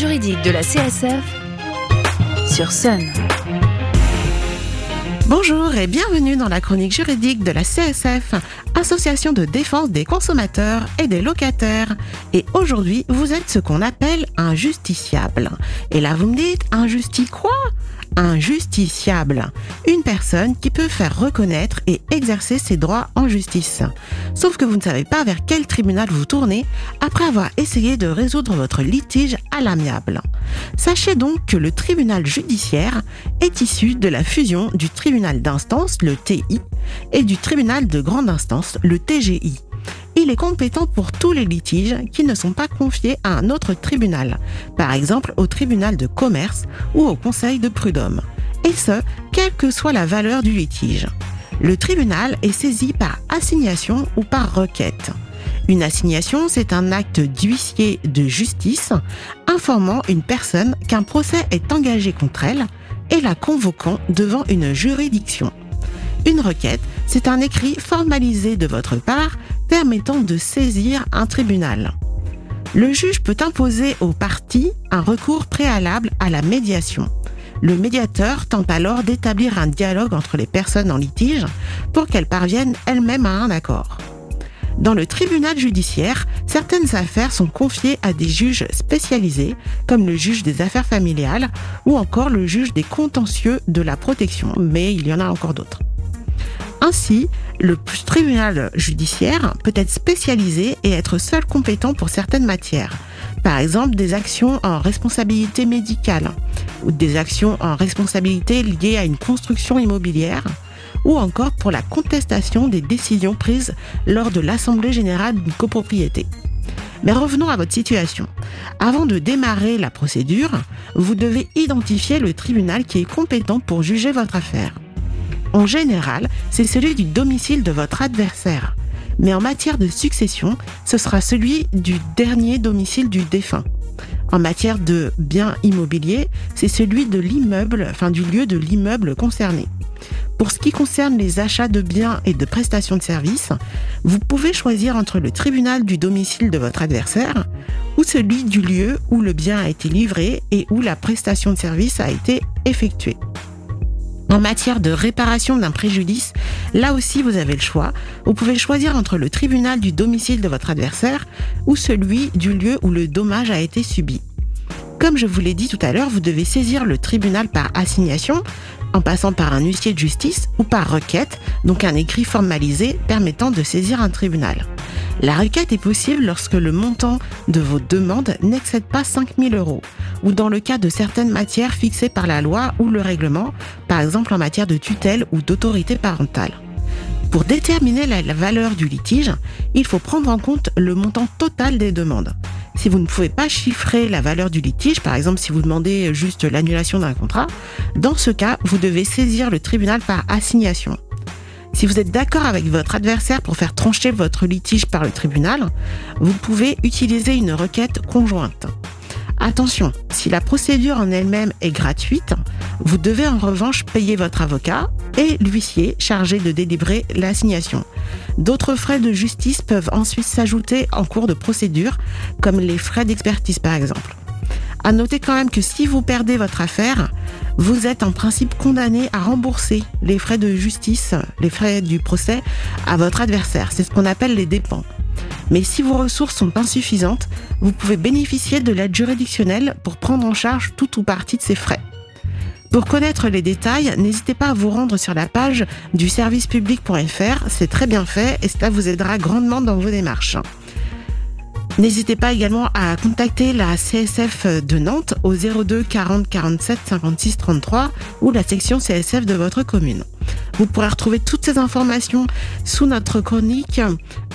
juridique de la CSF sur Sun. Bonjour et bienvenue dans la chronique juridique de la CSF, Association de défense des consommateurs et des locataires. Et aujourd'hui, vous êtes ce qu'on appelle un justiciable. Et là, vous me dites, un justi quoi? Un justiciable, une personne qui peut faire reconnaître et exercer ses droits en justice. Sauf que vous ne savez pas vers quel tribunal vous tournez après avoir essayé de résoudre votre litige à l'amiable. Sachez donc que le tribunal judiciaire est issu de la fusion du tribunal d'instance, le TI, et du tribunal de grande instance, le TGI il est compétent pour tous les litiges qui ne sont pas confiés à un autre tribunal, par exemple au tribunal de commerce ou au conseil de prud'homme, et ce, quelle que soit la valeur du litige. Le tribunal est saisi par assignation ou par requête. Une assignation, c'est un acte d'huissier de justice informant une personne qu'un procès est engagé contre elle et la convoquant devant une juridiction. Une requête, c'est un écrit formalisé de votre part permettant de saisir un tribunal. Le juge peut imposer aux parties un recours préalable à la médiation. Le médiateur tente alors d'établir un dialogue entre les personnes en litige pour qu'elles parviennent elles-mêmes à un accord. Dans le tribunal judiciaire, certaines affaires sont confiées à des juges spécialisés, comme le juge des affaires familiales ou encore le juge des contentieux de la protection, mais il y en a encore d'autres. Ainsi, le tribunal judiciaire peut être spécialisé et être seul compétent pour certaines matières. Par exemple, des actions en responsabilité médicale ou des actions en responsabilité liées à une construction immobilière ou encore pour la contestation des décisions prises lors de l'Assemblée générale d'une copropriété. Mais revenons à votre situation. Avant de démarrer la procédure, vous devez identifier le tribunal qui est compétent pour juger votre affaire. En général, c'est celui du domicile de votre adversaire. Mais en matière de succession, ce sera celui du dernier domicile du défunt. En matière de biens immobiliers, c'est celui de l'immeuble, enfin du lieu de l'immeuble concerné. Pour ce qui concerne les achats de biens et de prestations de services, vous pouvez choisir entre le tribunal du domicile de votre adversaire ou celui du lieu où le bien a été livré et où la prestation de service a été effectuée. En matière de réparation d'un préjudice, là aussi vous avez le choix. Vous pouvez choisir entre le tribunal du domicile de votre adversaire ou celui du lieu où le dommage a été subi. Comme je vous l'ai dit tout à l'heure, vous devez saisir le tribunal par assignation en passant par un huissier de justice ou par requête, donc un écrit formalisé permettant de saisir un tribunal. La requête est possible lorsque le montant de vos demandes n'excède pas 5 000 euros ou dans le cas de certaines matières fixées par la loi ou le règlement, par exemple en matière de tutelle ou d'autorité parentale. Pour déterminer la valeur du litige, il faut prendre en compte le montant total des demandes. Si vous ne pouvez pas chiffrer la valeur du litige, par exemple si vous demandez juste l'annulation d'un contrat, dans ce cas, vous devez saisir le tribunal par assignation. Si vous êtes d'accord avec votre adversaire pour faire trancher votre litige par le tribunal, vous pouvez utiliser une requête conjointe. Attention, si la procédure en elle-même est gratuite, vous devez en revanche payer votre avocat et l'huissier chargé de délivrer l'assignation. D'autres frais de justice peuvent ensuite s'ajouter en cours de procédure, comme les frais d'expertise par exemple. À noter quand même que si vous perdez votre affaire, vous êtes en principe condamné à rembourser les frais de justice, les frais du procès à votre adversaire. C'est ce qu'on appelle les dépens. Mais si vos ressources sont insuffisantes, vous pouvez bénéficier de l'aide juridictionnelle pour prendre en charge tout ou partie de ces frais. Pour connaître les détails, n'hésitez pas à vous rendre sur la page du servicepublic.fr, c'est très bien fait et cela vous aidera grandement dans vos démarches. N'hésitez pas également à contacter la CSF de Nantes au 02 40 47 56 33 ou la section CSF de votre commune. Vous pourrez retrouver toutes ces informations sous notre chronique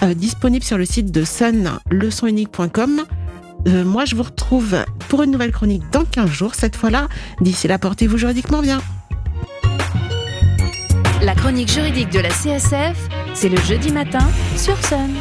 euh, disponible sur le site de sunleçonunique.com. Euh, moi, je vous retrouve pour une nouvelle chronique dans 15 jours. Cette fois-là, d'ici là, portez-vous juridiquement bien. La chronique juridique de la CSF, c'est le jeudi matin sur Sun.